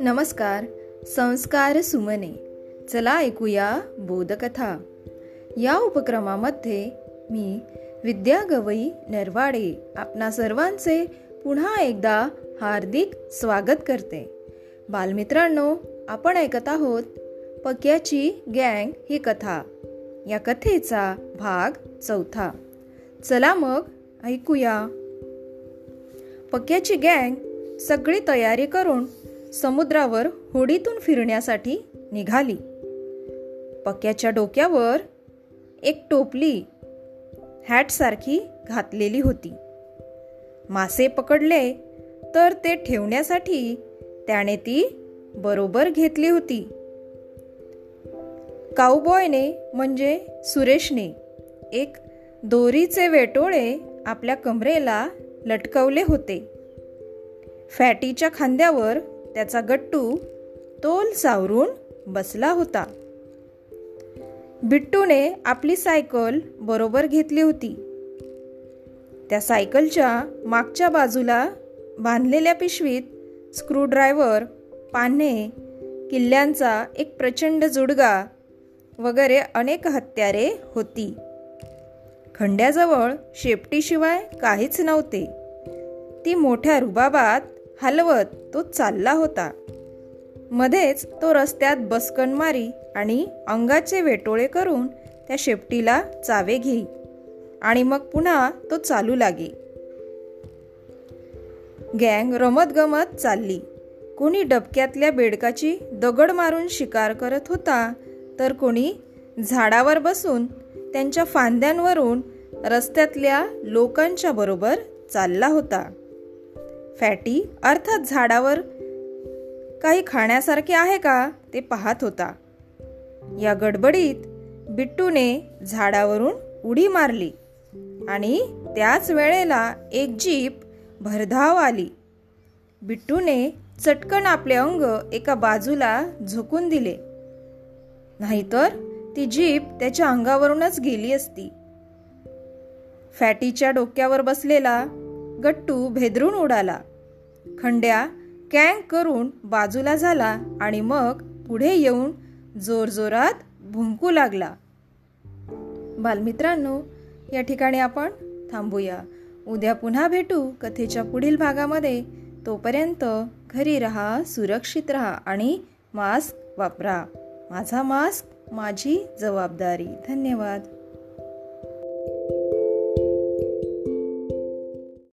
नमस्कार संस्कार सुमने. चला ऐकूया बोधकथा. या उपक्रमामध्ये मी विद्या गवई नरवाडे आपणा सर्वांचे पुन्हा एकदा हार्दिक स्वागत करते. बालमित्रांनो आपण ऐकत आहोत पक्याची गँग ही कथा. या कथेचा भाग चौथा. चला मग ऐकूया. पक्याची गँग सगळी तयारी करून समुद्रावर होडीतून फिरण्यासाठी निघाली. पक्याच्या डोक्यावर एक टोपली हॅटसारखी घातलेली होती. मासे पकडले तर ते ठेवण्यासाठी त्याने ती बरोबर घेतली होती. काऊबॉयने म्हणजे सुरेशने एक दोरीचे वेटोळे आपल्या कमरेला लटकवले होते. फॅटीच्या खांद्यावर त्याचा गट्टू तोल सावरून बसला होता. बिट्टूने आपली सायकल बरोबर घेतली होती. त्या सायकलच्या मागच्या बाजूला बांधलेल्या पिशवीत स्क्रूड्रायव्हर पाने किल्ल्यांचा एक प्रचंड जुडगा वगैरे अनेक हत्यारे होती. खंड्याजवळ शेपटीशिवाय काहीच नव्हते. ती मोठ्या रुबाबात हलवत तो चालला होता. मध्येच तो रस्त्यात बसकन मारी आणि अंगाचे वेटोळे करून त्या शेपटीला चावे घेई आणि मग पुन्हा तो चालू लागे. गँग रमतगमत चालली. कोणी डबक्यातल्या बेडकाची दगड मारून शिकार करत होता तर कोणी झाडावर बसून त्यांच्या फांद्यांवरून रस्त्यातल्या लोकांच्या बरोबर चालला होता. फॅटी अर्थात झाडावर काही खाण्यासारखे आहे का ते पाहत होता. या गडबडीत बिट्टूने झाडावरून उडी मारली आणि त्याच वेळेला एक जीप भरधाव आली. बिट्टूने चटकन आपले अंग एका बाजूला झोकून दिले. नाहीतर ती जीप त्याच्या अंगावरूनच गेली असती. फॅटीच्या डोक्यावर बसलेला गट्टू भेदरून उडाला. खंड्या कँक करून बाजूला झाला आणि मग पुढे येऊन जोरजोरात भुंकू लागला. बालमित्रांनो या ठिकाणी आपण थांबूया. उद्या पुन्हा भेटू कथेच्या पुढील भागामध्ये. तोपर्यंत घरी रहा सुरक्षित रहा आणि मास्क वापरा. माझा मास्क माझी जबाबदारी. धन्यवाद.